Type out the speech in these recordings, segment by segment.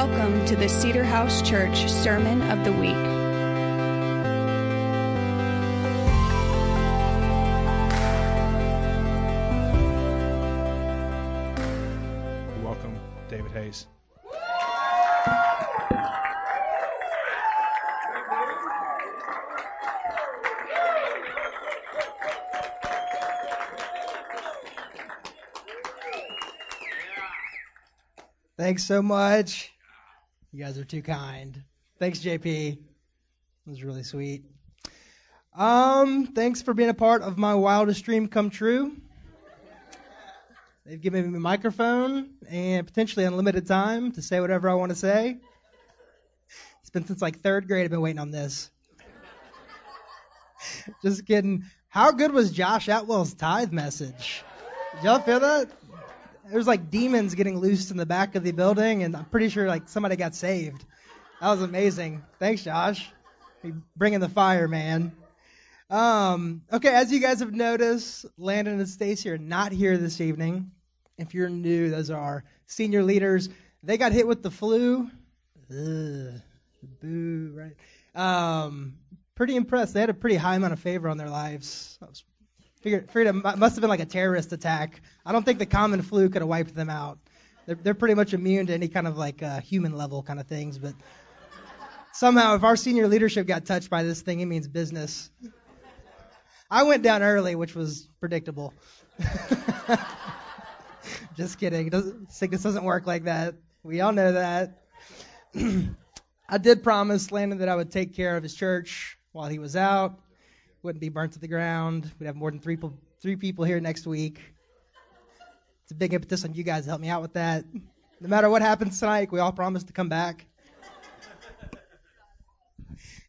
Welcome to the Cedar House Church Sermon of the Week. Welcome, David Hayes. Thanks so much. You guys are too kind. Thanks, JP. It was really sweet. Um, thanks for being a part of my wildest dream come true. They've given me a microphone and potentially unlimited time to say whatever I want to say. It's been since like third grade I've been waiting on this. Just kidding. How good was Josh Atwell's tithe message? Did y'all feel that? There's like demons getting loosed in the back of the building, and I'm pretty sure like somebody got saved. That was amazing. Thanks, Josh. Bringing the fire, man. Um, okay, as you guys have noticed, Landon and Stacy are not here this evening. If you're new, those are our senior leaders. They got hit with the flu. Ugh, boo, right? Um, pretty impressed. They had a pretty high amount of favor on their lives. I was Figured, figured it must have been like a terrorist attack. I don't think the common flu could have wiped them out. They're, they're pretty much immune to any kind of like uh, human level kind of things. But somehow, if our senior leadership got touched by this thing, it means business. I went down early, which was predictable. Just kidding. Doesn't, sickness doesn't work like that. We all know that. I did promise Landon that I would take care of his church while he was out wouldn't be burnt to the ground. We'd have more than three people, three people here next week. It's a big impetus on you guys to help me out with that. No matter what happens tonight, we all promise to come back.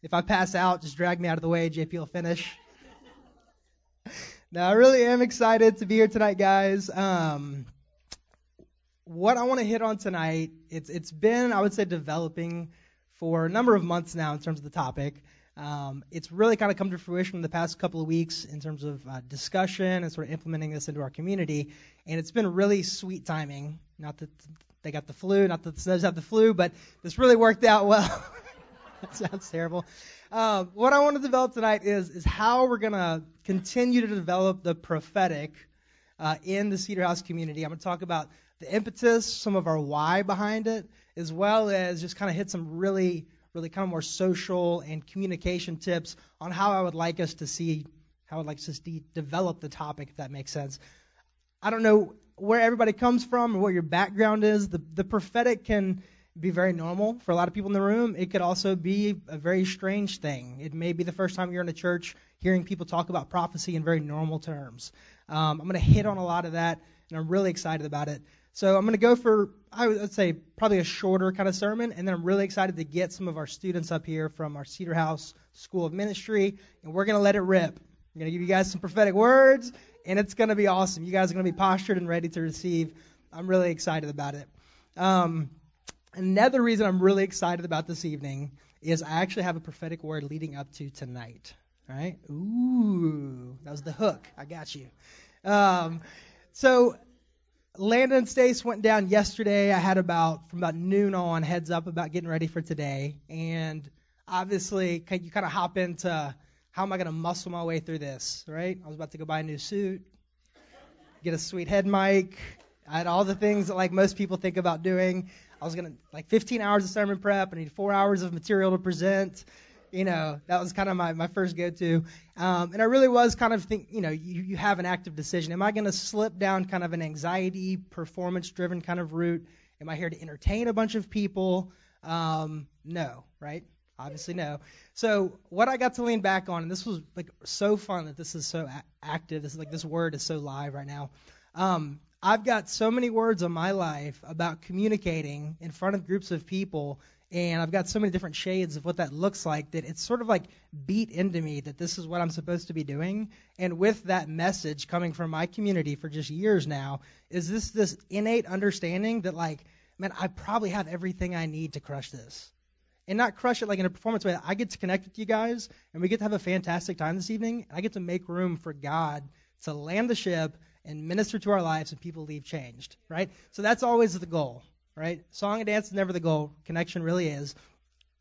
If I pass out, just drag me out of the way. JP will finish. Now, I really am excited to be here tonight, guys. Um, what I want to hit on tonight, it's it's been, I would say, developing for a number of months now in terms of the topic. Um, it's really kind of come to fruition in the past couple of weeks in terms of uh, discussion and sort of implementing this into our community. And it's been really sweet timing. Not that they got the flu, not that the Snows have the flu, but this really worked out well. that sounds terrible. Um, what I want to develop tonight is is how we're going to continue to develop the prophetic uh, in the Cedar House community. I'm going to talk about the impetus, some of our why behind it, as well as just kind of hit some really really kind of more social and communication tips on how I would like us to see, how I'd like us to develop the topic, if that makes sense. I don't know where everybody comes from or what your background is. The, the prophetic can be very normal for a lot of people in the room. It could also be a very strange thing. It may be the first time you're in a church hearing people talk about prophecy in very normal terms. Um, I'm going to hit on a lot of that, and I'm really excited about it. So I'm going to go for, I would say, probably a shorter kind of sermon, and then I'm really excited to get some of our students up here from our Cedar House School of Ministry, and we're going to let it rip. I'm going to give you guys some prophetic words, and it's going to be awesome. You guys are going to be postured and ready to receive. I'm really excited about it. Um, another reason I'm really excited about this evening is I actually have a prophetic word leading up to tonight. All right? Ooh, that was the hook. I got you. Um, so Landon and Stace went down yesterday. I had about from about noon on heads up about getting ready for today, and obviously you kind of hop into how am I going to muscle my way through this, right? I was about to go buy a new suit, get a sweet head mic. I had all the things that like most people think about doing. I was gonna like 15 hours of sermon prep. I need four hours of material to present you know, that was kind of my, my first go to. Um, and I really was kind of think, you know, you, you have an active decision. Am I going to slip down kind of an anxiety, performance driven kind of route? Am I here to entertain a bunch of people? Um, no, right? Obviously, no. So, what I got to lean back on, and this was like so fun that this is so a- active. This is like this word is so live right now. Um, I've got so many words in my life about communicating in front of groups of people and I've got so many different shades of what that looks like that it's sort of like beat into me that this is what I'm supposed to be doing. And with that message coming from my community for just years now, is this this innate understanding that like, man, I probably have everything I need to crush this. And not crush it like in a performance way. I get to connect with you guys and we get to have a fantastic time this evening. And I get to make room for God to land the ship and minister to our lives and people leave changed, right? So that's always the goal right? Song and dance is never the goal. Connection really is.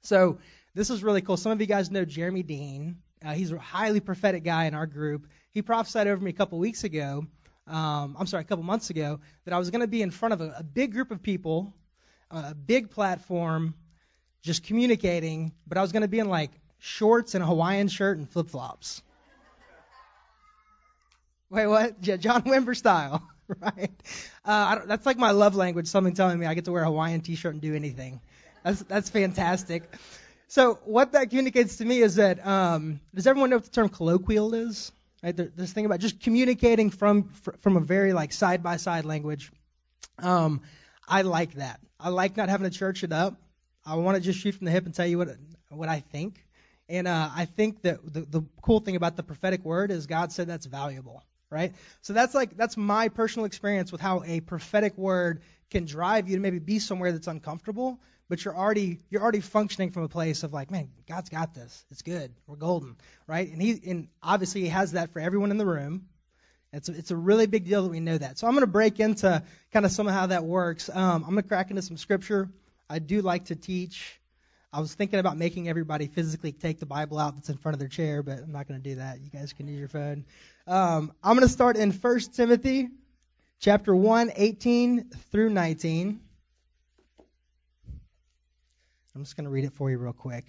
So this is really cool. Some of you guys know Jeremy Dean. Uh, he's a highly prophetic guy in our group. He prophesied over me a couple weeks ago. Um, I'm sorry, a couple months ago, that I was going to be in front of a, a big group of people, uh, a big platform, just communicating, but I was going to be in like shorts and a Hawaiian shirt and flip flops. Wait, what? John Wimber style, right? Uh, that's like my love language. Something telling me I get to wear a Hawaiian T-shirt and do anything. That's that's fantastic. So what that communicates to me is that um, does everyone know what the term colloquial is? Right, this thing about just communicating from from a very like side by side language. Um, I like that. I like not having to church it up. I want to just shoot from the hip and tell you what what I think. And uh, I think that the, the cool thing about the prophetic word is God said that's valuable, right? So that's like that's my personal experience with how a prophetic word can drive you to maybe be somewhere that's uncomfortable, but you're already you're already functioning from a place of like, man, God's got this. It's good. We're golden, right? And he and obviously he has that for everyone in the room. It's a, it's a really big deal that we know that. So I'm going to break into kind of some of how that works. Um, I'm going to crack into some scripture. I do like to teach. I was thinking about making everybody physically take the Bible out that's in front of their chair, but I'm not going to do that. You guys can use your phone. Um, I'm going to start in 1 Timothy chapter 1, 18 through 19. I'm just going to read it for you real quick.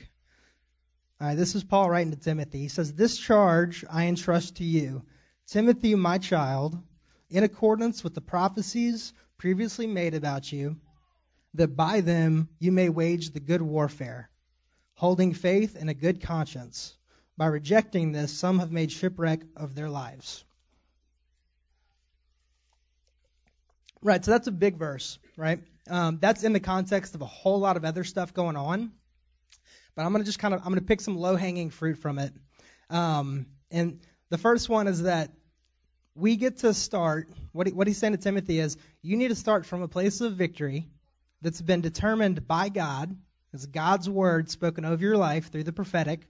All right, this is Paul writing to Timothy. He says, This charge I entrust to you, Timothy, my child, in accordance with the prophecies previously made about you that by them you may wage the good warfare, holding faith and a good conscience. By rejecting this, some have made shipwreck of their lives. Right, so that's a big verse, right? Um, that's in the context of a whole lot of other stuff going on. But I'm going to just kind of I'm to pick some low hanging fruit from it. Um, and the first one is that we get to start. What, he, what he's saying to Timothy is, you need to start from a place of victory that's been determined by God, as God's word spoken over your life through the prophetic.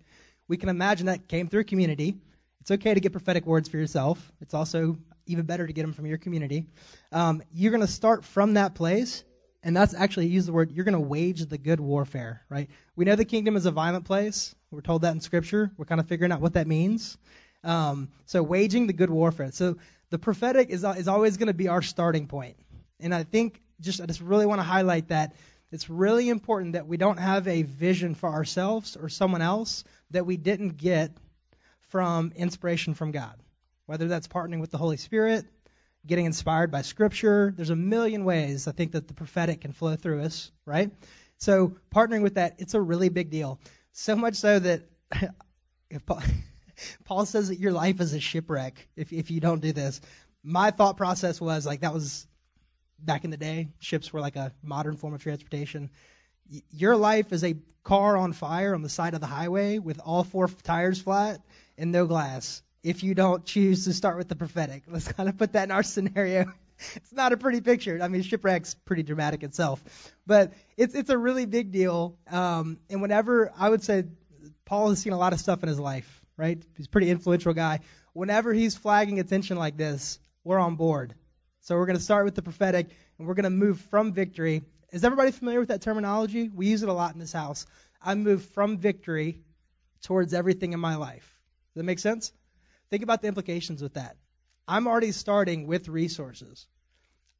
We can imagine that came through community. It's okay to get prophetic words for yourself. It's also even better to get them from your community. Um, you're going to start from that place, and that's actually use the word. You're going to wage the good warfare, right? We know the kingdom is a violent place. We're told that in Scripture. We're kind of figuring out what that means. Um, so waging the good warfare. So the prophetic is is always going to be our starting point, and I think just I just really want to highlight that it's really important that we don't have a vision for ourselves or someone else that we didn't get from inspiration from God. Whether that's partnering with the Holy Spirit, getting inspired by Scripture, there's a million ways I think that the prophetic can flow through us, right? So partnering with that, it's a really big deal. So much so that if Paul, Paul says that your life is a shipwreck if if you don't do this. My thought process was like that was back in the day, ships were like a modern form of transportation. your life is a car on fire on the side of the highway with all four tires flat and no glass. If you don't choose to start with the prophetic, let's kind of put that in our scenario. it's not a pretty picture. I mean, shipwreck's pretty dramatic itself, but it's it's a really big deal. Um, and whenever I would say Paul has seen a lot of stuff in his life, right? He's a pretty influential guy. Whenever he's flagging attention like this, we're on board. So we're going to start with the prophetic, and we're going to move from victory. Is everybody familiar with that terminology? We use it a lot in this house. I move from victory towards everything in my life. Does that make sense? Think about the implications with that. I'm already starting with resources.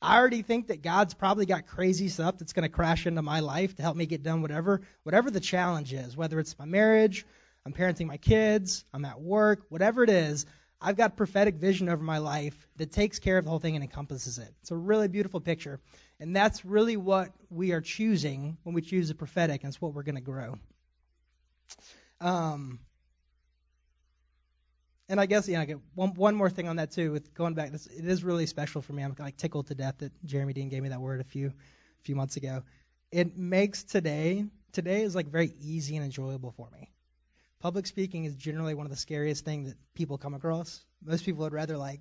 I already think that God's probably got crazy stuff that's going to crash into my life to help me get done whatever, whatever the challenge is, whether it's my marriage, I'm parenting my kids, I'm at work, whatever it is. I've got prophetic vision over my life that takes care of the whole thing and encompasses it. It's a really beautiful picture. And that's really what we are choosing when we choose the prophetic, and it's what we're going to grow. Um, and I guess, yeah, I get one, one more thing on that too. With going back, this, it is really special for me. I'm like tickled to death that Jeremy Dean gave me that word a few, a few months ago. It makes today, today is like very easy and enjoyable for me. Public speaking is generally one of the scariest things that people come across. Most people would rather like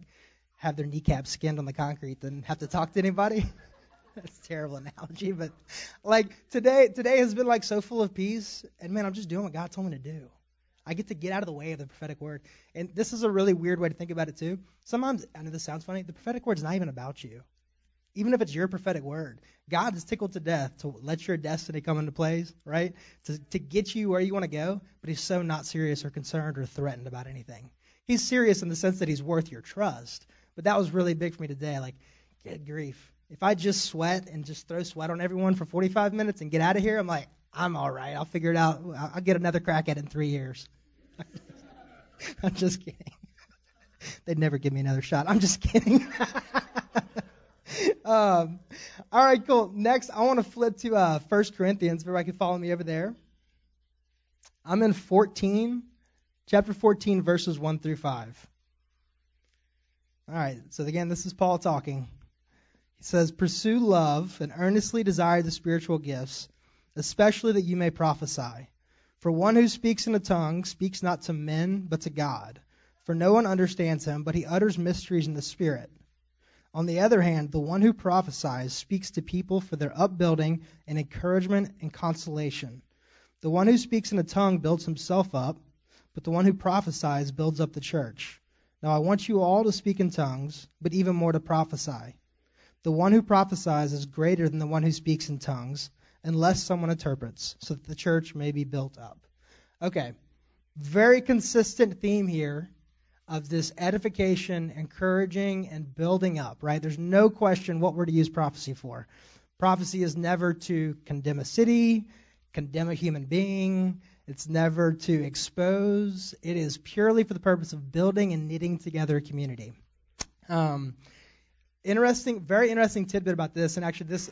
have their kneecaps skinned on the concrete than have to talk to anybody. That's a terrible analogy, but like today, today has been like so full of peace, and man, I'm just doing what God told me to do. I get to get out of the way of the prophetic word, and this is a really weird way to think about it too. Sometimes I know this sounds funny. The prophetic word is not even about you. Even if it's your prophetic word. God is tickled to death to let your destiny come into place, right? To, to get you where you want to go, but he's so not serious or concerned or threatened about anything. He's serious in the sense that he's worth your trust. But that was really big for me today. Like, grief. If I just sweat and just throw sweat on everyone for 45 minutes and get out of here, I'm like, I'm all right. I'll figure it out. I'll get another crack at it in three years. I'm just kidding. They'd never give me another shot. I'm just kidding. um, all right, cool. Next, I want to flip to uh, 1 Corinthians. If everybody can follow me over there. I'm in 14, chapter 14, verses 1 through 5. All right, so again, this is Paul talking. He says, Pursue love and earnestly desire the spiritual gifts, especially that you may prophesy. For one who speaks in a tongue speaks not to men, but to God. For no one understands him, but he utters mysteries in the Spirit. On the other hand, the one who prophesies speaks to people for their upbuilding and encouragement and consolation. The one who speaks in a tongue builds himself up, but the one who prophesies builds up the church. Now I want you all to speak in tongues, but even more to prophesy. The one who prophesies is greater than the one who speaks in tongues, unless someone interprets, so that the church may be built up. Okay, very consistent theme here of this edification, encouraging, and building up, right? There's no question what we're to use prophecy for. Prophecy is never to condemn a city, condemn a human being. It's never to expose. It is purely for the purpose of building and knitting together a community. Um, interesting, very interesting tidbit about this, and actually this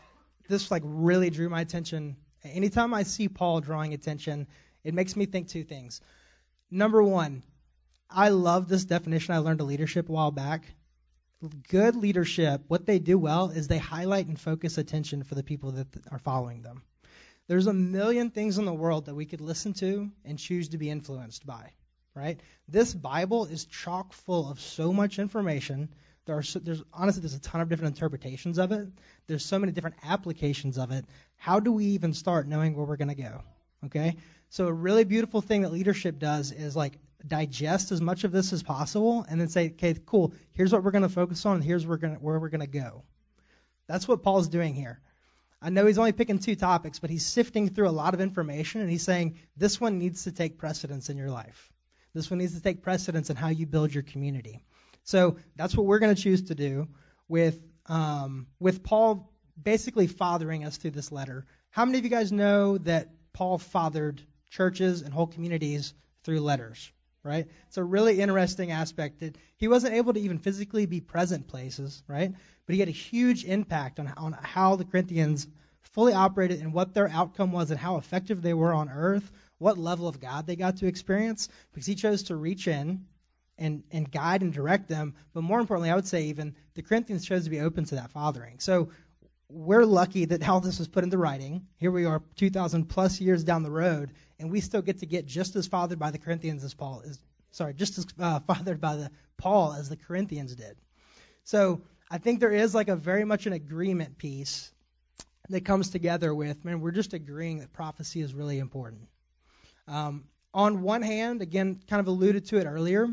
this like really drew my attention. Anytime I see Paul drawing attention, it makes me think two things. Number one, I love this definition I learned of leadership a while back. Good leadership, what they do well is they highlight and focus attention for the people that are following them. There's a million things in the world that we could listen to and choose to be influenced by, right? This Bible is chock full of so much information. There are so, there's honestly there's a ton of different interpretations of it. There's so many different applications of it. How do we even start knowing where we're going to go? Okay? So a really beautiful thing that leadership does is like digest as much of this as possible and then say, okay, cool, here's what we're going to focus on, and here's where we're going where we're going to go. That's what Paul's doing here. I know he's only picking two topics, but he's sifting through a lot of information and he's saying this one needs to take precedence in your life. This one needs to take precedence in how you build your community. So that's what we're going to choose to do with um, with Paul basically fathering us through this letter. How many of you guys know that Paul fathered churches and whole communities through letters? Right? It's a really interesting aspect that he wasn't able to even physically be present places, right? But he had a huge impact on, on how the Corinthians fully operated and what their outcome was and how effective they were on earth, what level of God they got to experience, because he chose to reach in and, and guide and direct them. But more importantly, I would say even the Corinthians chose to be open to that fathering. So we're lucky that all this was put into writing. Here we are, 2,000 plus years down the road, and we still get to get just as fathered by the Corinthians as Paul is. Sorry, just as uh, fathered by the Paul as the Corinthians did. So I think there is like a very much an agreement piece that comes together with man. We're just agreeing that prophecy is really important. Um, on one hand, again, kind of alluded to it earlier.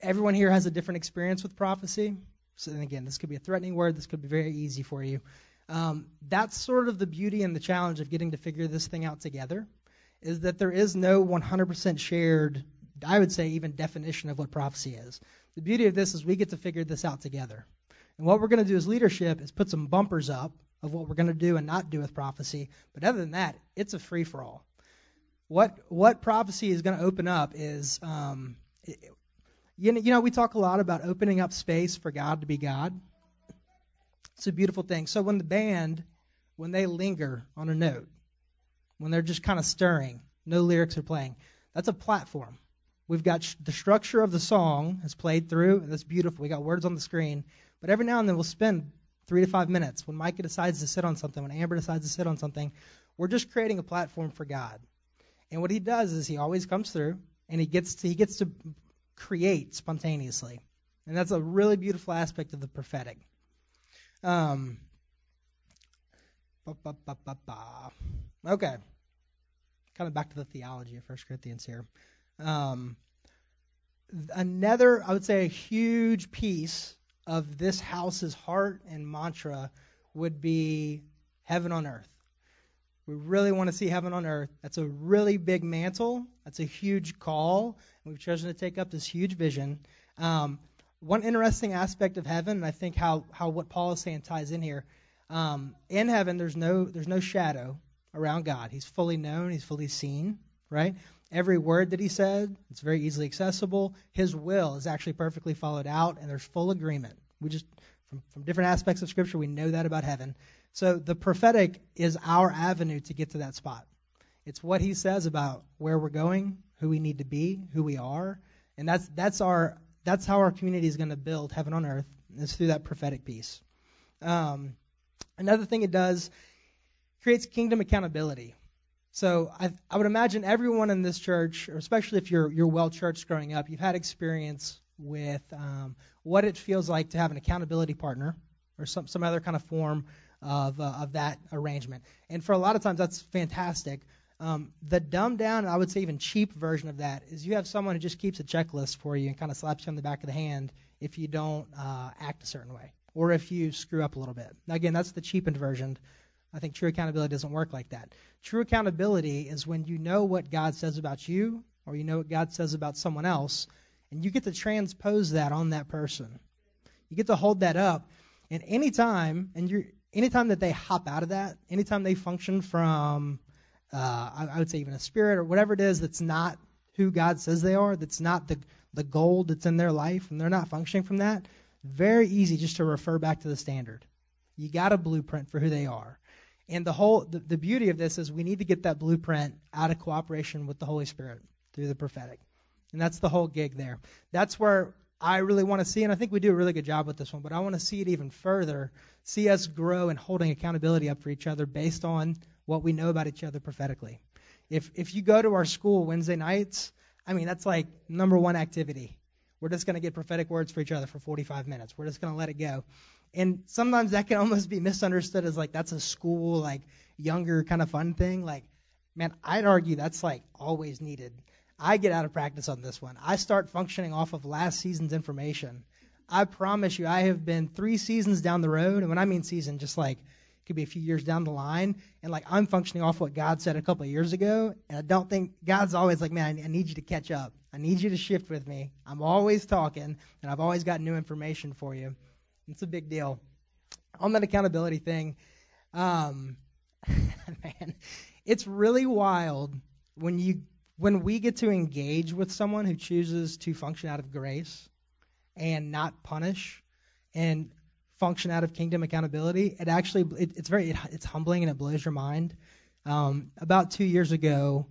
Everyone here has a different experience with prophecy. So, and again, this could be a threatening word. This could be very easy for you. Um, that's sort of the beauty and the challenge of getting to figure this thing out together, is that there is no 100% shared, I would say, even definition of what prophecy is. The beauty of this is we get to figure this out together. And what we're going to do as leadership is put some bumpers up of what we're going to do and not do with prophecy. But other than that, it's a free for all. What what prophecy is going to open up is um, it, you know, you know, we talk a lot about opening up space for God to be God. It's a beautiful thing. So when the band, when they linger on a note, when they're just kind of stirring, no lyrics are playing, that's a platform. We've got sh- the structure of the song has played through, and that's beautiful. We got words on the screen, but every now and then we'll spend three to five minutes when Micah decides to sit on something, when Amber decides to sit on something. We're just creating a platform for God. And what he does is he always comes through, and he gets to, he gets to create spontaneously. And that's a really beautiful aspect of the prophetic. Um, okay. Kind of back to the theology of 1 Corinthians here. Um, another, I would say, a huge piece of this house's heart and mantra would be heaven on earth. We really want to see heaven on earth. That's a really big mantle. That's a huge call. We've chosen to take up this huge vision. Um, one interesting aspect of heaven, and I think how, how what Paul is saying ties in here. Um, in heaven, there's no there's no shadow around God. He's fully known. He's fully seen. Right. Every word that he said, it's very easily accessible. His will is actually perfectly followed out, and there's full agreement. We just from, from different aspects of Scripture, we know that about heaven. So the prophetic is our avenue to get to that spot. It's what he says about where we're going, who we need to be, who we are, and that's that's our that's how our community is going to build heaven on earth. Is through that prophetic piece. Um, another thing it does creates kingdom accountability. So I, I would imagine everyone in this church, especially if you're you're well churched growing up, you've had experience with um, what it feels like to have an accountability partner or some some other kind of form of uh, of that arrangement. And for a lot of times that's fantastic. Um, the dumbed down, I would say even cheap version of that is you have someone who just keeps a checklist for you and kind of slaps you on the back of the hand if you don't uh, act a certain way or if you screw up a little bit. Now, again, that's the cheapened version. I think true accountability doesn't work like that. True accountability is when you know what God says about you or you know what God says about someone else, and you get to transpose that on that person. You get to hold that up, and anytime, and you're anytime that they hop out of that, anytime they function from, uh, I, I would say even a spirit or whatever it is that's not who God says they are, that's not the the gold that's in their life, and they're not functioning from that, very easy just to refer back to the standard. You got a blueprint for who they are. And the whole the, the beauty of this is we need to get that blueprint out of cooperation with the Holy Spirit through the prophetic. And that's the whole gig there. That's where I really want to see, and I think we do a really good job with this one, but I want to see it even further, see us grow in holding accountability up for each other based on what we know about each other prophetically. If if you go to our school Wednesday nights, I mean that's like number one activity. We're just going to get prophetic words for each other for 45 minutes. We're just going to let it go. And sometimes that can almost be misunderstood as like that's a school like younger kind of fun thing. Like, man, I'd argue that's like always needed. I get out of practice on this one. I start functioning off of last season's information. I promise you, I have been three seasons down the road, and when I mean season, just like could be a few years down the line, and like I'm functioning off what God said a couple of years ago, and I don't think God's always like, man, I need you to catch up. I need you to shift with me. I'm always talking, and I've always got new information for you. It's a big deal. On that accountability thing, um, man, it's really wild when you when we get to engage with someone who chooses to function out of grace and not punish and function out of kingdom accountability, it actually it, it's very it, it's humbling and it blows your mind. Um, about two years ago,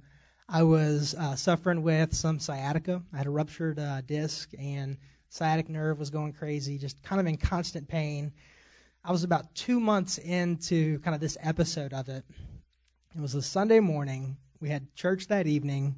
I was uh, suffering with some sciatica. I had a ruptured uh, disc and sciatic nerve was going crazy, just kind of in constant pain. I was about two months into kind of this episode of it. It was a Sunday morning. We had church that evening.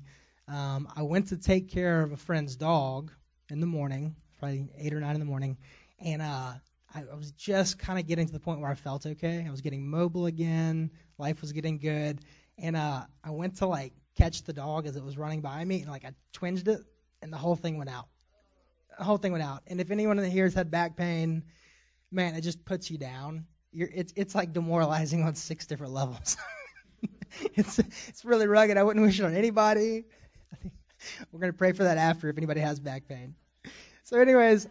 Um, I went to take care of a friend's dog in the morning, probably eight or nine in the morning, and uh, I, was just kind of getting to the point where I felt okay. I was getting mobile again. Life was getting good, and uh, I went to like catch the dog as it was running by me, and like I twinged it, and the whole thing went out. The whole thing went out. And if anyone in here has had back pain, man, it just puts you down. You're, it's it's like demoralizing on six different levels. it's it's really rugged. I wouldn't wish it on anybody. I think We're gonna pray for that after if anybody has back pain. So, anyways,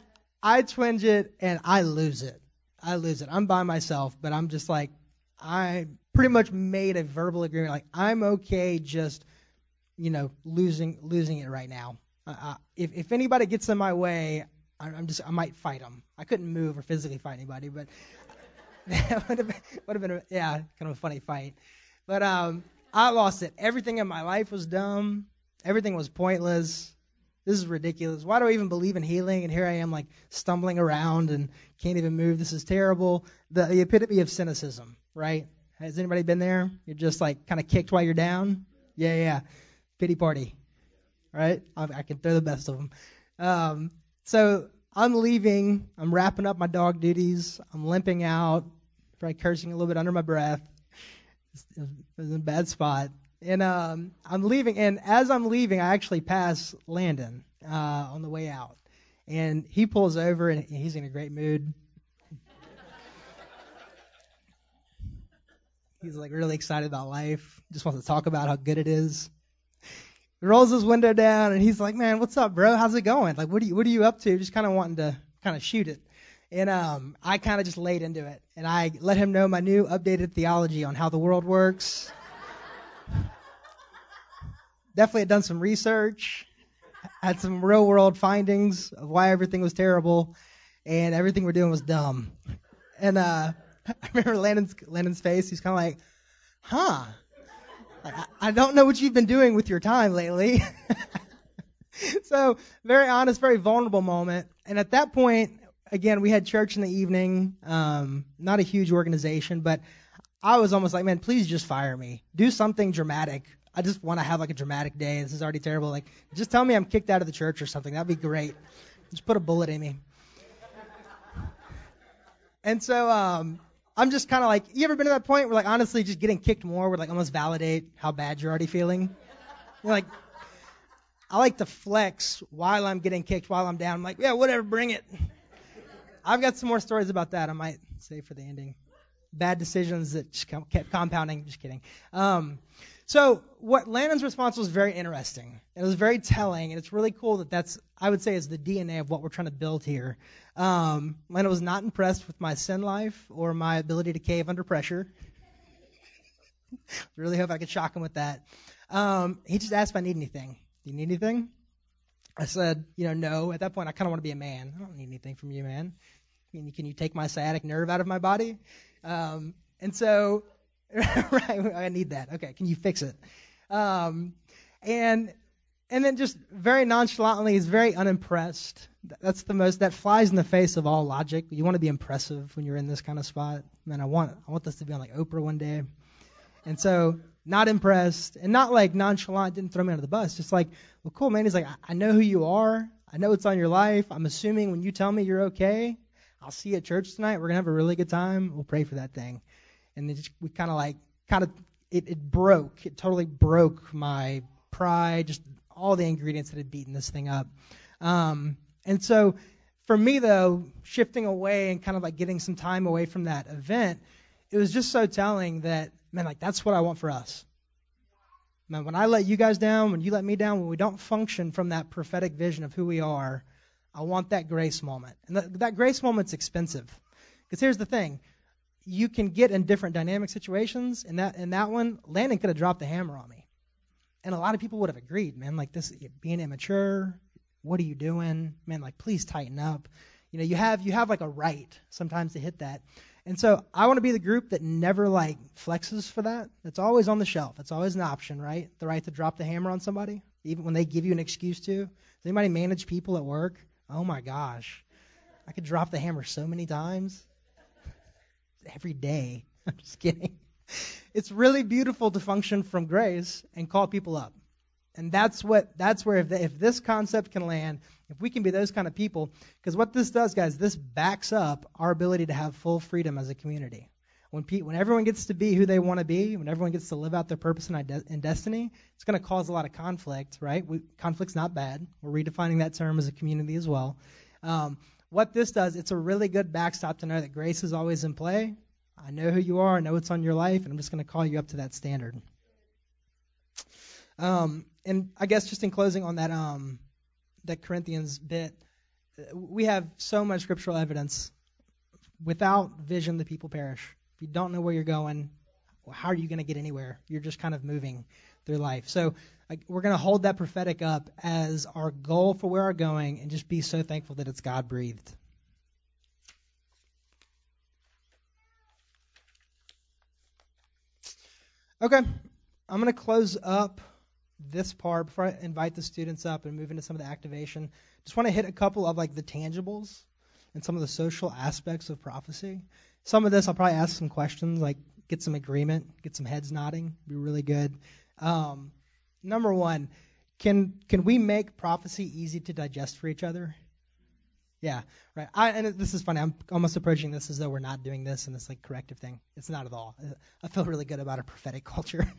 I twinge it and I lose it. I lose it. I'm by myself, but I'm just like I pretty much made a verbal agreement. Like I'm okay, just you know, losing losing it right now. Uh, if if anybody gets in my way, I'm just I might fight them. I couldn't move or physically fight anybody, but that would have been, would have been a, yeah, kind of a funny fight. But um, I lost it. Everything in my life was dumb. Everything was pointless. This is ridiculous. Why do I even believe in healing? And here I am, like stumbling around and can't even move. This is terrible. The, the epitome of cynicism, right? Has anybody been there? You're just like kind of kicked while you're down. Yeah, yeah. Pity party, right? I, I can throw the best of them. Um, so I'm leaving. I'm wrapping up my dog duties. I'm limping out, probably cursing a little bit under my breath. It was in a bad spot. And um, I'm leaving, and as I'm leaving, I actually pass Landon uh, on the way out. And he pulls over and he's in a great mood. He's like really excited about life. Just wants to talk about how good it is. He rolls his window down and he's like, "Man, what's up, bro? How's it going? Like, what are you what are you up to?" Just kind of wanting to kind of shoot it. And um, I kind of just laid into it, and I let him know my new updated theology on how the world works. Definitely had done some research, had some real world findings of why everything was terrible, and everything we're doing was dumb. And uh, I remember Landon's Landon's face. He's kind of like, "Huh." I, I don't know what you've been doing with your time lately. so very honest, very vulnerable moment. And at that point, again, we had church in the evening. Um, not a huge organization, but I was almost like, man, please just fire me. Do something dramatic. I just want to have like a dramatic day. This is already terrible. Like, just tell me I'm kicked out of the church or something. That'd be great. Just put a bullet in me. And so um, I'm just kind of like, you ever been to that point where like honestly just getting kicked more would like almost validate how bad you're already feeling? You're like, I like to flex while I'm getting kicked, while I'm down. I'm like, yeah, whatever, bring it. I've got some more stories about that. I might save for the ending. Bad decisions that just kept compounding. Just kidding. Um, so what Landon's response was very interesting. It was very telling, and it's really cool that that's I would say is the DNA of what we're trying to build here. Um, Landon was not impressed with my sin life or my ability to cave under pressure. really hope I could shock him with that. Um, he just asked if I need anything. Do you need anything? I said, you know, no. At that point, I kind of want to be a man. I don't need anything from you, man. Can you, can you take my sciatic nerve out of my body? Um, and so, right, I need that. Okay, can you fix it? Um, and and then just very nonchalantly, he's very unimpressed. That's the most that flies in the face of all logic. You want to be impressive when you're in this kind of spot. Man, I want I want this to be on like Oprah one day. And so not impressed, and not like nonchalant, didn't throw me under the bus. Just like, well, cool, man. He's like, I, I know who you are. I know it's on your life. I'm assuming when you tell me you're okay, I'll see you at church tonight. We're gonna have a really good time. We'll pray for that thing. And just, we kind of like, kind of, it, it broke. It totally broke my pride, just all the ingredients that had beaten this thing up. Um, and so, for me though, shifting away and kind of like getting some time away from that event, it was just so telling that man, like that's what I want for us. Man, when I let you guys down, when you let me down, when we don't function from that prophetic vision of who we are, I want that grace moment. And that, that grace moment's expensive. Because here's the thing. You can get in different dynamic situations. In that in that one, Landon could have dropped the hammer on me. And a lot of people would have agreed, man, like this being immature, what are you doing? Man, like please tighten up. You know, you have you have like a right sometimes to hit that. And so I want to be the group that never like flexes for that. It's always on the shelf. It's always an option, right? The right to drop the hammer on somebody, even when they give you an excuse to. Does anybody manage people at work? Oh my gosh. I could drop the hammer so many times. Every day. I'm just kidding. It's really beautiful to function from grace and call people up. And that's what that's where if, the, if this concept can land, if we can be those kind of people, because what this does, guys, this backs up our ability to have full freedom as a community. When when everyone gets to be who they want to be, when everyone gets to live out their purpose and, ide- and destiny, it's going to cause a lot of conflict, right? We, conflict's not bad. We're redefining that term as a community as well. Um, what this does, it's a really good backstop to know that grace is always in play. I know who you are. I know what's on your life, and I'm just going to call you up to that standard. Um, and I guess just in closing on that um, that Corinthians bit, we have so much scriptural evidence. Without vision, the people perish. If you don't know where you're going, how are you going to get anywhere? You're just kind of moving through life. So we're going to hold that prophetic up as our goal for where we're going, and just be so thankful that it's God breathed. Okay, I'm going to close up this part before I invite the students up and move into some of the activation. Just want to hit a couple of like the tangibles and some of the social aspects of prophecy. Some of this I'll probably ask some questions, like get some agreement, get some heads nodding, be really good. Um, number one, can can we make prophecy easy to digest for each other? Yeah, right. I, and this is funny. I'm almost approaching this as though we're not doing this and this like corrective thing. It's not at all. I feel really good about our prophetic culture.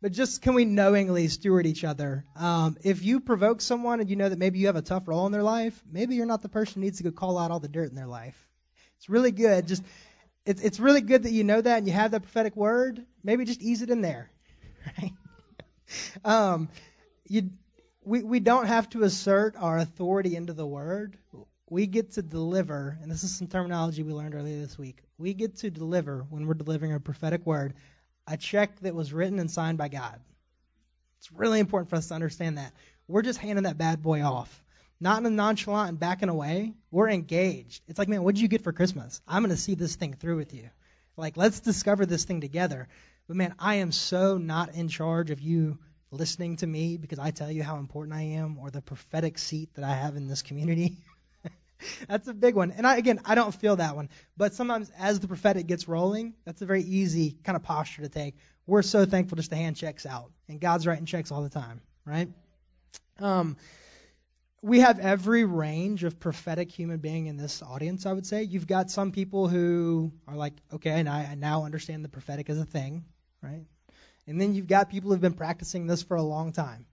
but just can we knowingly steward each other? Um, if you provoke someone and you know that maybe you have a tough role in their life, maybe you're not the person who needs to go call out all the dirt in their life. It's really good. Just it's it's really good that you know that and you have that prophetic word. Maybe just ease it in there, right? um, you we we don't have to assert our authority into the word. We get to deliver, and this is some terminology we learned earlier this week. We get to deliver when we're delivering a prophetic word, a check that was written and signed by God. It's really important for us to understand that. We're just handing that bad boy off. Not in a nonchalant and backing away. We're engaged. It's like, man, what did you get for Christmas? I'm going to see this thing through with you. Like, let's discover this thing together. But man, I am so not in charge of you listening to me because I tell you how important I am or the prophetic seat that I have in this community. that's a big one. And I, again, I don't feel that one. But sometimes as the prophetic gets rolling, that's a very easy kind of posture to take. We're so thankful just to hand checks out. And God's writing checks all the time, right? Um, we have every range of prophetic human being in this audience, I would say. You've got some people who are like, okay, and I, now understand the prophetic as a thing, right? And then you've got people who've been practicing this for a long time.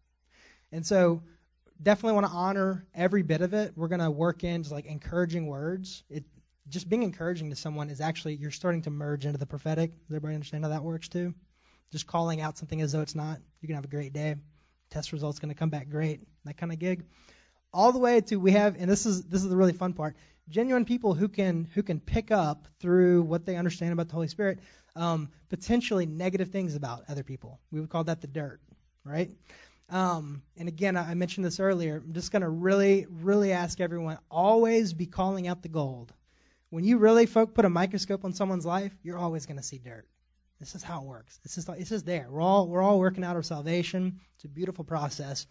And so definitely want to honor every bit of it. We're going to work in just like encouraging words. It just being encouraging to someone is actually you're starting to merge into the prophetic. Does everybody understand how that works too? Just calling out something as though it's not. You can have a great day. Test results going to come back great. That kind of gig all the way to we have, and this is this is the really fun part, genuine people who can who can pick up through what they understand about the Holy Spirit, um, potentially negative things about other people. We would call that the dirt, right? Um, and again, I mentioned this earlier. I'm just going to really, really ask everyone always be calling out the gold. When you really folk put a microscope on someone's life, you're always going to see dirt. This is how it works. This is it's just there. We're all we're all working out our salvation. It's a beautiful process.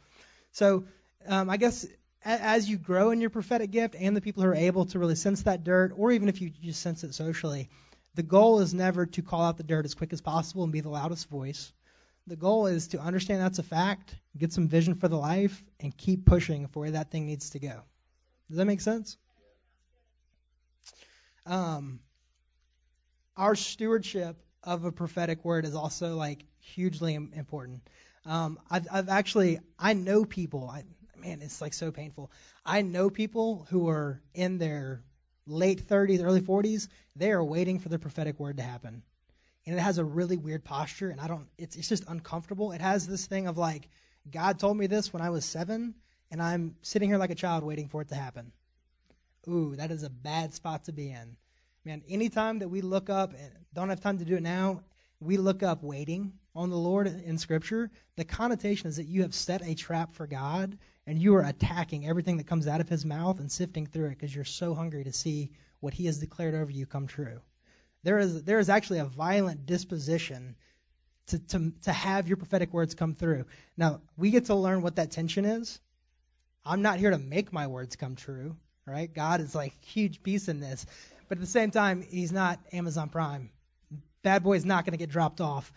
So um, I guess as you grow in your prophetic gift and the people who are able to really sense that dirt, or even if you just sense it socially, the goal is never to call out the dirt as quick as possible and be the loudest voice. The goal is to understand that's a fact, get some vision for the life, and keep pushing for where that thing needs to go. Does that make sense? Um, our stewardship of a prophetic word is also like hugely important. Um, I've, I've actually I know people. I, man, it's like so painful. I know people who are in their late 30s, early 40s. They are waiting for the prophetic word to happen, and it has a really weird posture, and I don't. It's it's just uncomfortable. It has this thing of like, God told me this when I was seven, and I'm sitting here like a child waiting for it to happen. Ooh, that is a bad spot to be in. Man, anytime that we look up and don't have time to do it now, we look up waiting on the Lord in Scripture, the connotation is that you have set a trap for God and you are attacking everything that comes out of his mouth and sifting through it because you're so hungry to see what he has declared over you come true. There is there is actually a violent disposition to, to, to have your prophetic words come through. Now, we get to learn what that tension is. I'm not here to make my words come true, right? God is like huge piece in this. But at the same time, he's not Amazon Prime. Bad boy is not going to get dropped off.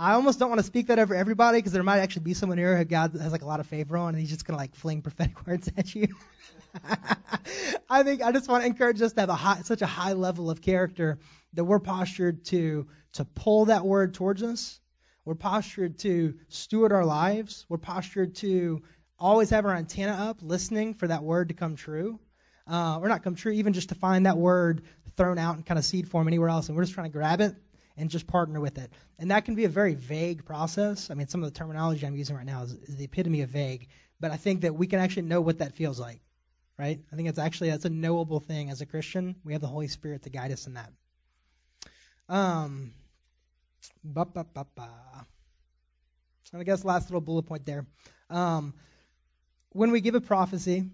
I almost don't want to speak that over everybody because there might actually be someone here who God has like a lot of favor on, and He's just gonna like fling prophetic words at you. I think I just want to encourage us to have a high, such a high level of character that we're postured to to pull that word towards us. We're postured to steward our lives. We're postured to always have our antenna up, listening for that word to come true, uh, or not come true, even just to find that word thrown out in kind of seed form anywhere else, and we're just trying to grab it and just partner with it. And that can be a very vague process. I mean, some of the terminology I'm using right now is, is the epitome of vague, but I think that we can actually know what that feels like, right? I think it's actually that's a knowable thing as a Christian. We have the Holy Spirit to guide us in that. Um, ba ba ba ba. And I guess last little bullet point there. Um, when we give a prophecy,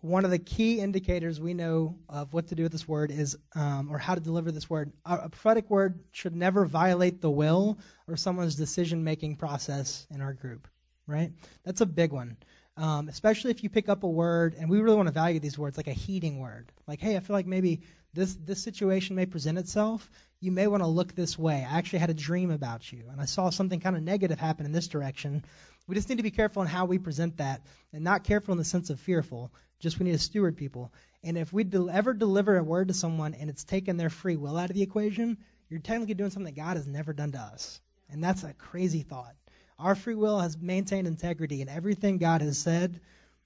one of the key indicators we know of what to do with this word is, um, or how to deliver this word. A prophetic word should never violate the will or someone's decision making process in our group, right? That's a big one. Um, especially if you pick up a word, and we really want to value these words, like a heating word. Like, hey, I feel like maybe this this situation may present itself. You may want to look this way. I actually had a dream about you, and I saw something kind of negative happen in this direction. We just need to be careful in how we present that, and not careful in the sense of fearful. Just we need to steward people. And if we del- ever deliver a word to someone and it's taken their free will out of the equation, you're technically doing something that God has never done to us. And that's a crazy thought. Our free will has maintained integrity, and everything God has said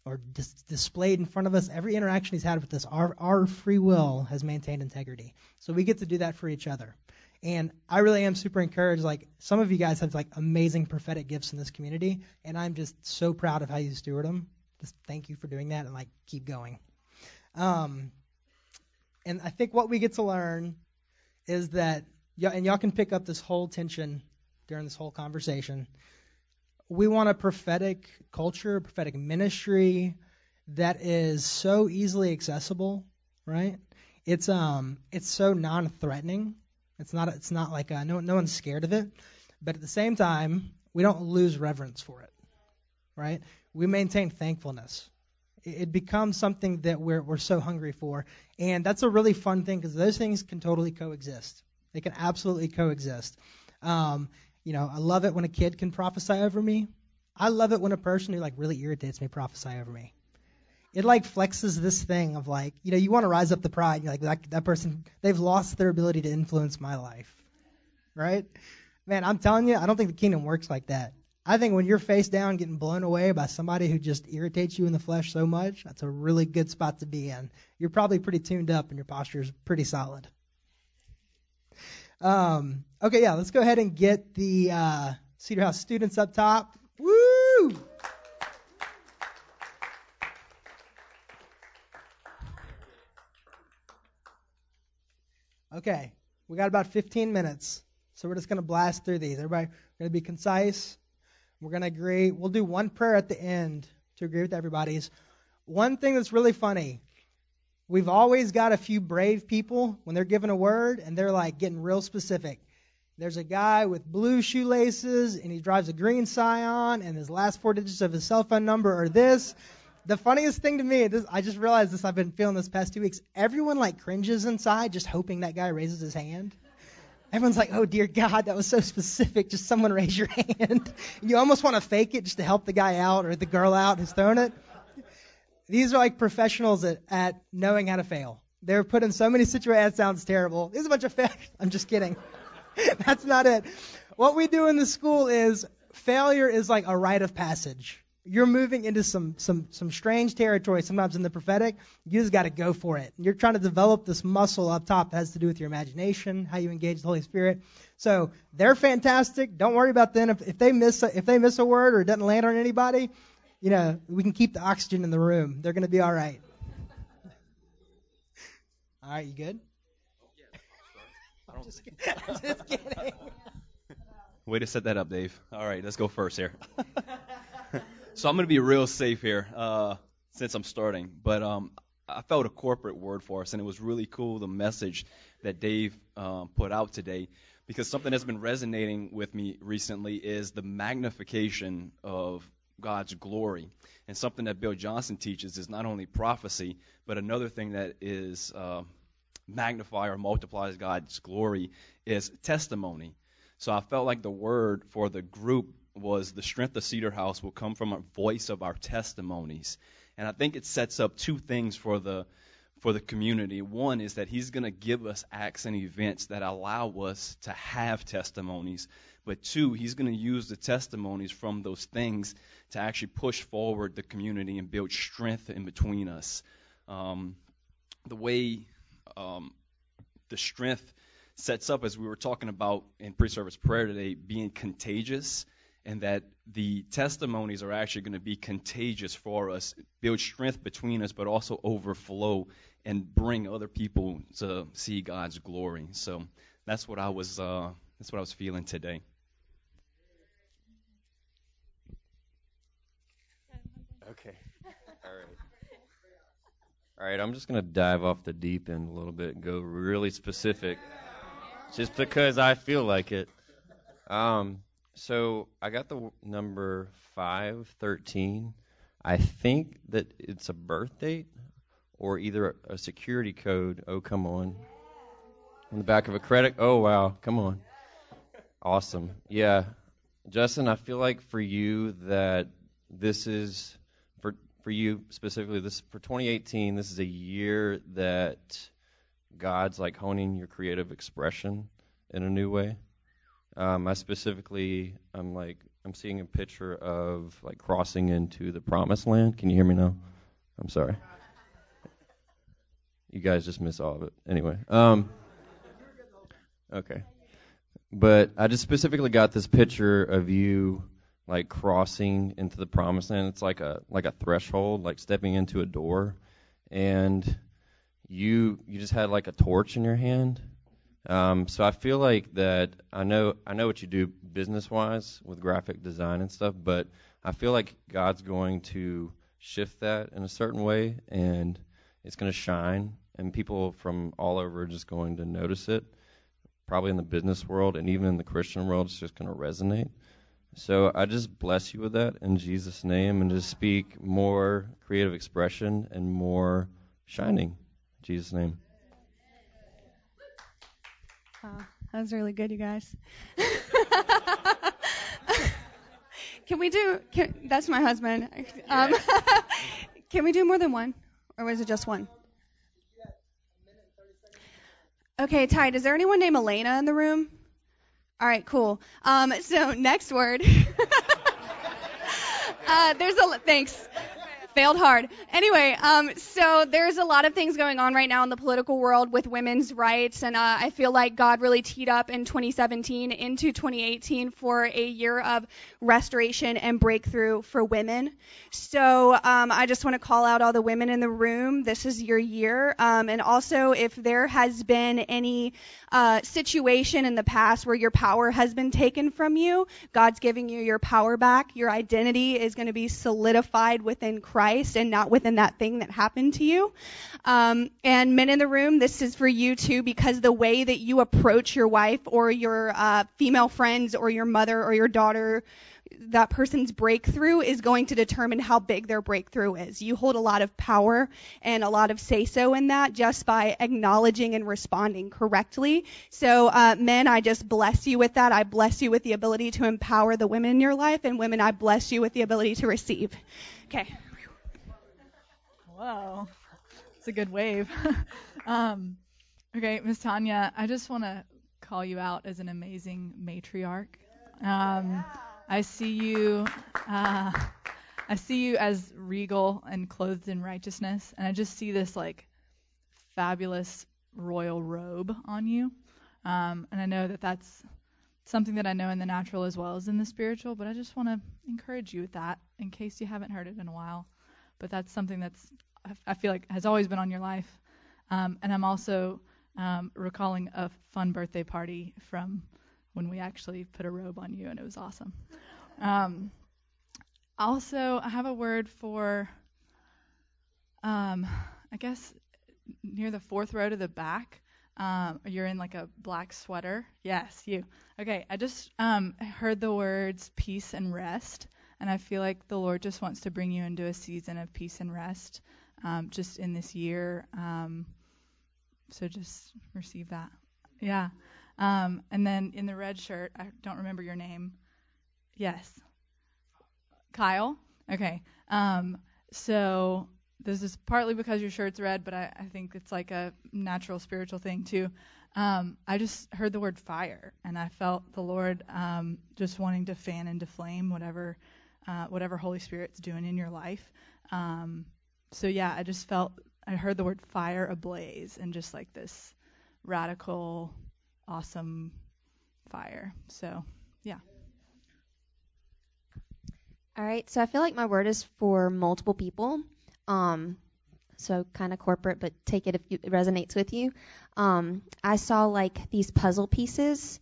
or dis- displayed in front of us, every interaction He's had with us, our, our free will has maintained integrity. So we get to do that for each other. And I really am super encouraged. Like some of you guys have like amazing prophetic gifts in this community, and I'm just so proud of how you steward them. Just thank you for doing that, and like keep going. Um, and I think what we get to learn is that, y'all, and y'all can pick up this whole tension during this whole conversation. We want a prophetic culture, prophetic ministry that is so easily accessible, right? It's um, it's so non-threatening it's not it's not like uh, no no one's scared of it, but at the same time, we don't lose reverence for it, right? We maintain thankfulness. It, it becomes something that we're we're so hungry for, and that's a really fun thing because those things can totally coexist. They can absolutely coexist. Um, you know, I love it when a kid can prophesy over me. I love it when a person who like really irritates me prophesy over me it like flexes this thing of like, you know, you want to rise up the pride. You're like that, that person, they've lost their ability to influence my life, right? Man, I'm telling you, I don't think the kingdom works like that. I think when you're face down, getting blown away by somebody who just irritates you in the flesh so much, that's a really good spot to be in. You're probably pretty tuned up and your posture is pretty solid. Um, okay, yeah, let's go ahead and get the uh, Cedar House students up top. Woo! Okay, we got about 15 minutes, so we're just going to blast through these. Everybody, we're going to be concise. We're going to agree. We'll do one prayer at the end to agree with everybody's. One thing that's really funny, we've always got a few brave people when they're given a word and they're like getting real specific. There's a guy with blue shoelaces and he drives a green Scion and his last four digits of his cell phone number are this the funniest thing to me, this, I just realized this. I've been feeling this past two weeks. Everyone like cringes inside, just hoping that guy raises his hand. Everyone's like, "Oh dear God, that was so specific. Just someone raise your hand." you almost want to fake it just to help the guy out or the girl out who's thrown it. These are like professionals at, at knowing how to fail. They're put in so many situations. That sounds terrible. There's a bunch of fail. I'm just kidding. That's not it. What we do in the school is failure is like a rite of passage you're moving into some some some strange territory sometimes in the prophetic you just got to go for it you're trying to develop this muscle up top that has to do with your imagination how you engage the holy spirit so they're fantastic don't worry about them if, if they miss a, if they miss a word or it doesn't land on anybody you know we can keep the oxygen in the room they're going to be all right all right you good oh, I'm just kidding. I'm just kidding. Way to set that up, Dave. All right, let's go first here. So I'm going to be real safe here uh, since I'm starting. But um, I felt a corporate word for us, and it was really cool the message that Dave um, put out today. Because something that's been resonating with me recently is the magnification of God's glory. And something that Bill Johnson teaches is not only prophecy, but another thing that is uh, magnify or multiplies God's glory is testimony. So I felt like the word for the group was the strength of Cedar House will come from a voice of our testimonies. And I think it sets up two things for the for the community. One is that he's going to give us acts and events that allow us to have testimonies. But two, he's going to use the testimonies from those things to actually push forward the community and build strength in between us. Um, the way um, the strength sets up, as we were talking about in pre service prayer today, being contagious and that the testimonies are actually going to be contagious for us, build strength between us, but also overflow and bring other people to see God's glory. So that's what I was uh, that's what I was feeling today. Okay. All right. All right, I'm just going to dive off the deep end a little bit and go really specific just because I feel like it. Um, so I got the number 513. I think that it's a birth date or either a security code. Oh, come on. On the back of a credit. Oh, wow. Come on. Awesome. Yeah. Justin, I feel like for you that this is for for you specifically this for 2018 this is a year that God's like honing your creative expression in a new way Um, I specifically, I'm like, I'm seeing a picture of like crossing into the promised land. Can you hear me now? I'm sorry. You guys just miss all of it. Anyway, um, okay. But I just specifically got this picture of you like crossing into the promised land. It's like a like a threshold, like stepping into a door, and you you just had like a torch in your hand. Um, so I feel like that I know I know what you do business wise with graphic design and stuff, but I feel like God's going to shift that in a certain way, and it's going to shine, and people from all over are just going to notice it. Probably in the business world and even in the Christian world, it's just going to resonate. So I just bless you with that in Jesus' name, and just speak more creative expression and more shining. In Jesus' name. Uh, that was really good, you guys. can we do? Can, that's my husband. Um, can we do more than one, or was it just one? Okay, tight. Is there anyone named Elena in the room? All right, cool. Um, so next word. uh, there's a thanks failed hard. Anyway, um, so there's a lot of things going on right now in the political world with women's rights, and uh, I feel like God really teed up in 2017 into 2018 for a year of restoration and breakthrough for women. So um, I just want to call out all the women in the room. This is your year, um, and also if there has been any uh, situation in the past where your power has been taken from you, God's giving you your power back. Your identity is going to be solidified within Christ and not within that thing that happened to you. Um, and men in the room, this is for you too, because the way that you approach your wife or your uh, female friends or your mother or your daughter that person's breakthrough is going to determine how big their breakthrough is. You hold a lot of power and a lot of say so in that just by acknowledging and responding correctly. So, uh, men, I just bless you with that. I bless you with the ability to empower the women in your life, and women, I bless you with the ability to receive. Okay. Whoa, it's a good wave. um, okay, Miss Tanya, I just want to call you out as an amazing matriarch. Um, I see you. Uh, I see you as regal and clothed in righteousness, and I just see this like fabulous royal robe on you. Um, and I know that that's something that I know in the natural as well as in the spiritual, but I just want to encourage you with that in case you haven't heard it in a while. But that's something that's I feel like has always been on your life. Um, and I'm also um, recalling a fun birthday party from when we actually put a robe on you, and it was awesome. Um, also, I have a word for, um, I guess, near the fourth row to the back. Um, you're in like a black sweater. Yes, you. Okay, I just um, heard the words peace and rest, and I feel like the Lord just wants to bring you into a season of peace and rest um, just in this year. Um, so just receive that. Yeah. Um, and then in the red shirt, I don't remember your name. Yes. Kyle? Okay. Um, so this is partly because your shirt's red, but I, I think it's like a natural spiritual thing too. Um, I just heard the word fire, and I felt the Lord um, just wanting to fan into flame whatever uh, whatever Holy Spirit's doing in your life. Um, so yeah, I just felt I heard the word fire ablaze, and just like this radical awesome fire. So, yeah. All right. So I feel like my word is for multiple people. Um, so kind of corporate, but take it if it resonates with you. Um, I saw like these puzzle pieces,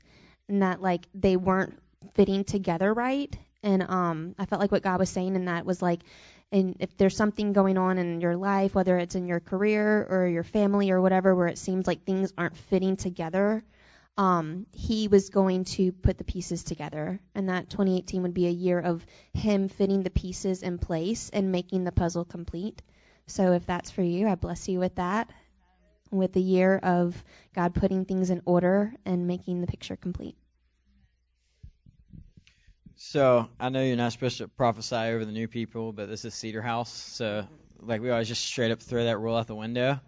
and that like they weren't fitting together right. And um, I felt like what God was saying in that was like, and if there's something going on in your life, whether it's in your career or your family or whatever, where it seems like things aren't fitting together, um, he was going to put the pieces together, and that 2018 would be a year of him fitting the pieces in place and making the puzzle complete. So if that's for you, I bless you with that, with the year of God putting things in order and making the picture complete. So I know you're not supposed to prophesy over the new people, but this is Cedar House, so like we always just straight up throw that rule out the window.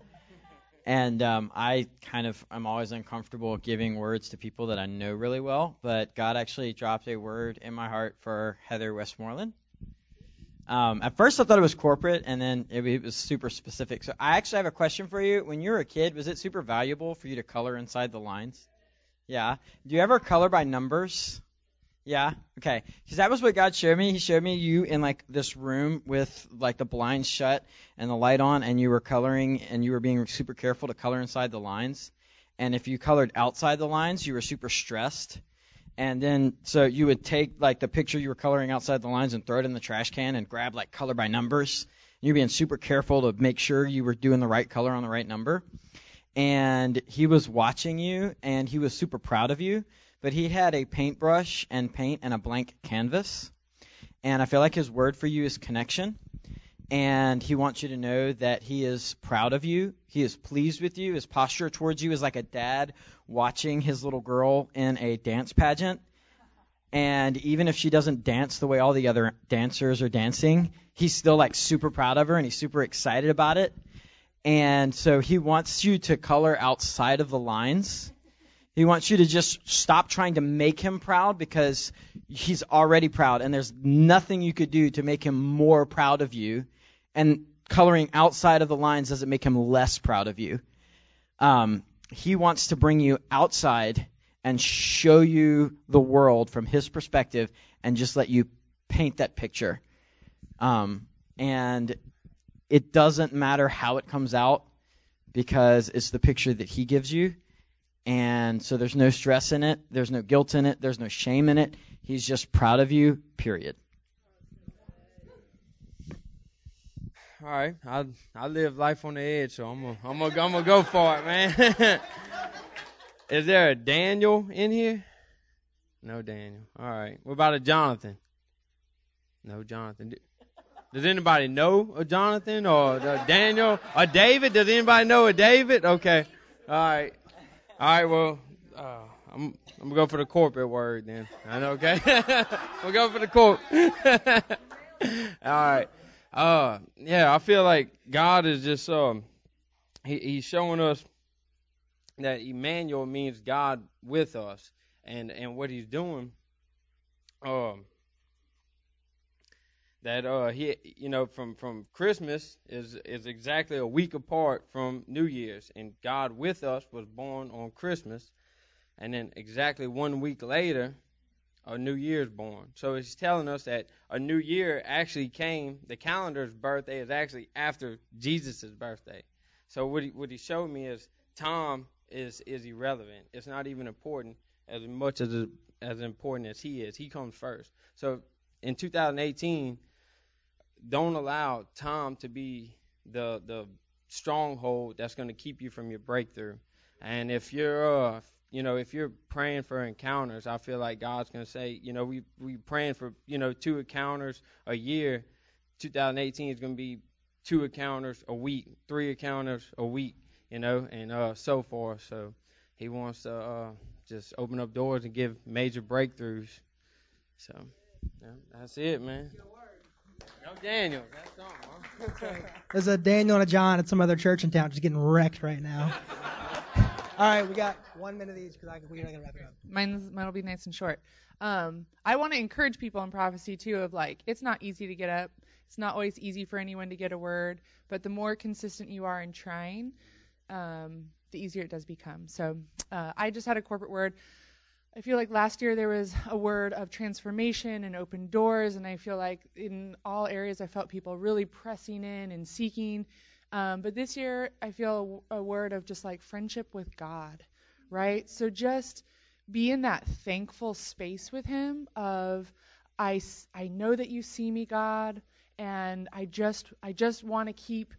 And um, I kind of I'm always uncomfortable giving words to people that I know really well, but God actually dropped a word in my heart for Heather Westmoreland. Um, at first, I thought it was corporate, and then it, it was super specific. So I actually have a question for you. When you were a kid, was it super valuable for you to color inside the lines? Yeah. Do you ever color by numbers? Yeah. Okay. Because that was what God showed me. He showed me you in like this room with like the blinds shut and the light on, and you were coloring, and you were being super careful to color inside the lines. And if you colored outside the lines, you were super stressed. And then so you would take like the picture you were coloring outside the lines and throw it in the trash can and grab like color by numbers. You're being super careful to make sure you were doing the right color on the right number. And he was watching you, and he was super proud of you but he had a paintbrush and paint and a blank canvas. And I feel like his word for you is connection. And he wants you to know that he is proud of you. He is pleased with you. His posture towards you is like a dad watching his little girl in a dance pageant. And even if she doesn't dance the way all the other dancers are dancing, he's still like super proud of her and he's super excited about it. And so he wants you to color outside of the lines he wants you to just stop trying to make him proud because he's already proud, and there's nothing you could do to make him more proud of you. And coloring outside of the lines doesn't make him less proud of you. Um, he wants to bring you outside and show you the world from his perspective and just let you paint that picture. Um, and it doesn't matter how it comes out because it's the picture that he gives you and so there's no stress in it, there's no guilt in it, there's no shame in it. He's just proud of you, period. All right, I I live life on the edge, so I'm gonna I'm gonna, I'm gonna go for it, man. Is there a Daniel in here? No Daniel. All right. What about a Jonathan? No Jonathan. Does anybody know a Jonathan or a Daniel? A David? Does anybody know a David? Okay. All right. All right, well, uh, I'm I'm gonna go for the corporate word then. I know, okay. we'll go for the corp. All right. Uh, yeah, I feel like God is just um, he, he's showing us that Emmanuel means God with us, and and what he's doing, um, that uh he you know from from Christmas is is exactly a week apart from New Year's and God with us was born on Christmas and then exactly one week later a new year's born. So he's telling us that a new year actually came the calendar's birthday is actually after Jesus' birthday. So what he what he showed me is Tom is is irrelevant. It's not even important as much as as important as he is. He comes first. So in 2018 don't allow Tom to be the the stronghold that's going to keep you from your breakthrough. And if you're uh, you know, if you're praying for encounters, I feel like God's going to say, you know, we we praying for, you know, two encounters a year. 2018 is going to be two encounters a week, three encounters a week, you know, and uh so forth. So he wants to uh just open up doors and give major breakthroughs. So, yeah, that's it, man. No Daniel. That's something, There's a Daniel and a John at some other church in town just getting wrecked right now. All right, we got one minute each because we're not gonna wrap it up. Mine's mine'll be nice and short. Um, I want to encourage people in prophecy too of like it's not easy to get up. It's not always easy for anyone to get a word, but the more consistent you are in trying, um, the easier it does become. So uh, I just had a corporate word. I feel like last year there was a word of transformation and open doors, and I feel like in all areas I felt people really pressing in and seeking. Um, but this year I feel a, a word of just like friendship with God, right? So just be in that thankful space with Him of I, I know that you see me, God, and I just I just want to keep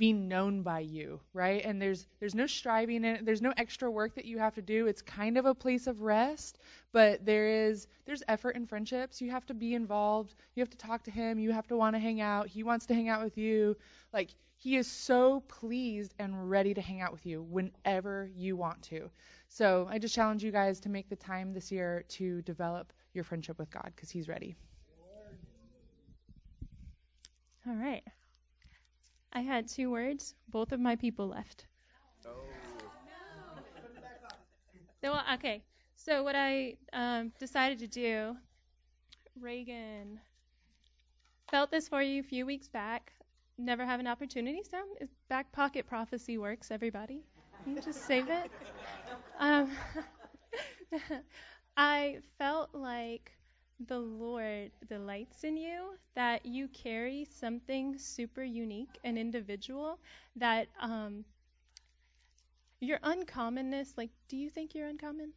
being known by you, right? And there's there's no striving in it. There's no extra work that you have to do. It's kind of a place of rest, but there is there's effort in friendships. You have to be involved. You have to talk to him. You have to want to hang out. He wants to hang out with you. Like he is so pleased and ready to hang out with you whenever you want to. So I just challenge you guys to make the time this year to develop your friendship with God because he's ready. All right. I had two words. Both of my people left. Oh no. So, okay. So what I um, decided to do, Reagan felt this for you a few weeks back. Never have an opportunity. So back pocket prophecy works. Everybody, you just save it. Um, I felt like the Lord delights in you, that you carry something super unique and individual that um, your uncommonness, like, do you think you're uncommon?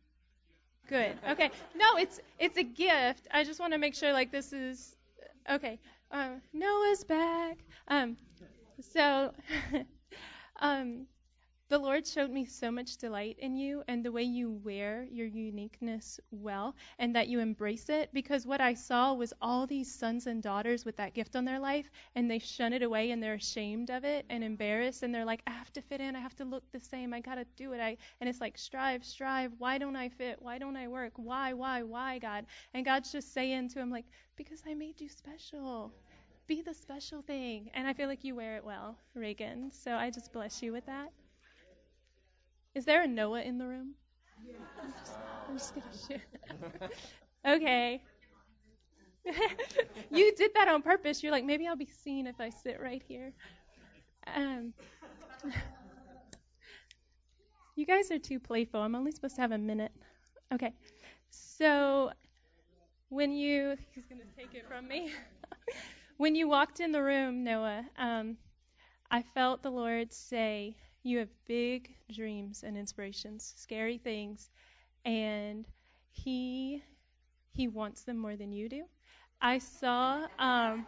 Good. Okay. No, it's it's a gift. I just want to make sure like this is okay. Uh, Noah's back. Um, so, um, the Lord showed me so much delight in you and the way you wear your uniqueness well and that you embrace it because what I saw was all these sons and daughters with that gift on their life and they shun it away and they're ashamed of it and embarrassed and they're like I have to fit in, I have to look the same, I got to do it. I and it's like strive, strive, why don't I fit? Why don't I work? Why, why, why, God? And God's just saying to him like because I made you special. Be the special thing. And I feel like you wear it well, Reagan. So I just bless you with that. Is there a Noah in the room? Yeah. I'm just, I'm just gonna shoot. okay. you did that on purpose. You're like, maybe I'll be seen if I sit right here. Um, you guys are too playful. I'm only supposed to have a minute. Okay. So when you, he's going to take it from me. when you walked in the room, Noah, um, I felt the Lord say, you have big dreams and inspirations, scary things, and he he wants them more than you do. I saw um,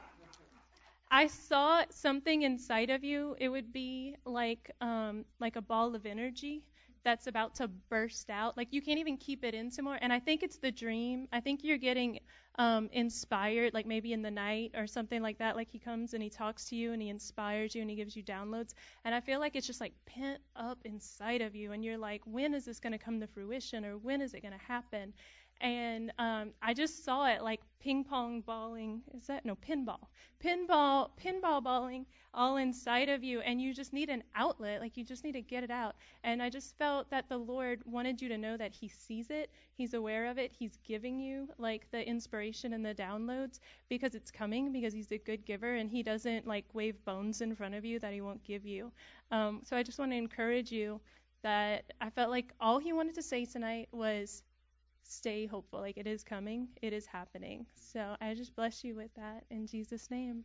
I saw something inside of you. It would be like um, like a ball of energy that's about to burst out. Like you can't even keep it in some more. And I think it's the dream. I think you're getting um, inspired, like maybe in the night or something like that. Like he comes and he talks to you and he inspires you and he gives you downloads. And I feel like it's just like pent up inside of you. And you're like, when is this going to come to fruition or when is it going to happen? And um, I just saw it like ping pong balling. Is that no pinball? Pinball, pinball balling all inside of you, and you just need an outlet. Like you just need to get it out. And I just felt that the Lord wanted you to know that He sees it, He's aware of it, He's giving you like the inspiration and the downloads because it's coming because He's a good giver and He doesn't like wave bones in front of you that He won't give you. Um, so I just want to encourage you that I felt like all He wanted to say tonight was stay hopeful. Like it is coming, it is happening. So I just bless you with that in Jesus' name.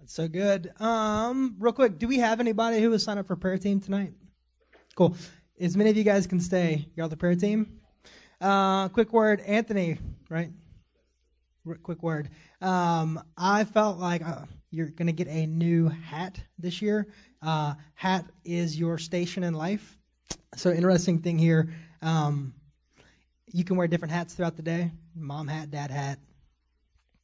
That's so good. Um, real quick, do we have anybody who has signed up for prayer team tonight? Cool. As many of you guys can stay. You're the prayer team. Uh, quick word, Anthony, right? R- quick word. Um, I felt like uh, you're to get a new hat this year. Uh, hat is your station in life. So interesting thing here. Um, you can wear different hats throughout the day mom hat, dad hat,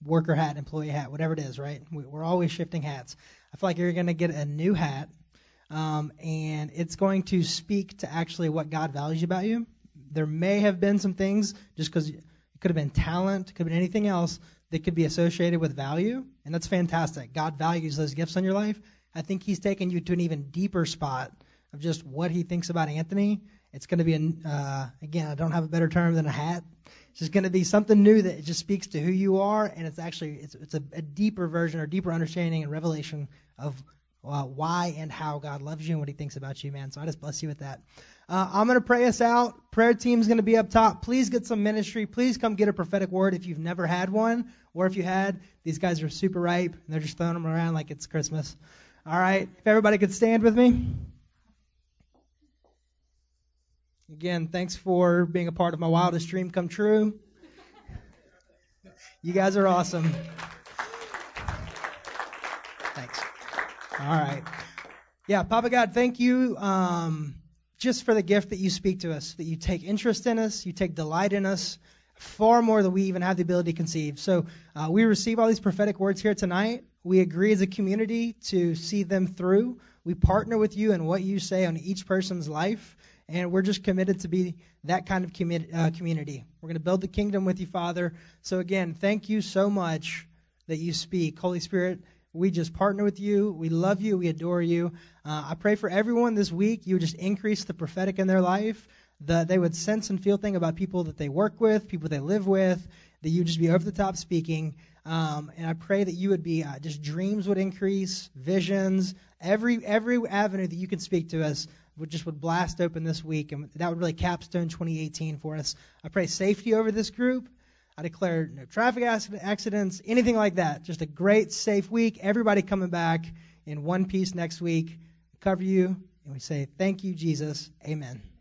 worker hat, employee hat, whatever it is, right? We're always shifting hats. I feel like you're going to get a new hat, um, and it's going to speak to actually what God values about you. There may have been some things, just because it could have been talent, could have been anything else that could be associated with value, and that's fantastic. God values those gifts in your life. I think He's taken you to an even deeper spot of just what He thinks about Anthony it's going to be, a, uh, again, I don't have a better term than a hat. It's just going to be something new that just speaks to who you are, and it's actually it's, it's a, a deeper version or deeper understanding and revelation of uh, why and how God loves you and what He thinks about you, man. So I just bless you with that. Uh, I'm going to pray us out. Prayer team's going to be up top. Please get some ministry. Please come get a prophetic word if you've never had one, or if you had. These guys are super ripe, and they're just throwing them around like it's Christmas. All right, if everybody could stand with me. Again, thanks for being a part of my wildest dream come true. You guys are awesome. Thanks. All right. Yeah, Papa God, thank you um, just for the gift that you speak to us, that you take interest in us, you take delight in us, far more than we even have the ability to conceive. So uh, we receive all these prophetic words here tonight. We agree as a community to see them through. We partner with you in what you say on each person's life and we're just committed to be that kind of uh, community. We're going to build the kingdom with you, Father. So again, thank you so much that you speak. Holy Spirit, we just partner with you. We love you. We adore you. Uh, I pray for everyone this week. You would just increase the prophetic in their life, that they would sense and feel things about people that they work with, people they live with, that you just be over the top speaking. Um, and I pray that you would be uh, just dreams would increase, visions, every every avenue that you can speak to us would just would blast open this week, and that would really capstone 2018 for us. I pray safety over this group. I declare no traffic accidents, anything like that. Just a great, safe week. Everybody coming back in one piece next week. Cover you, and we say, Thank you, Jesus. Amen.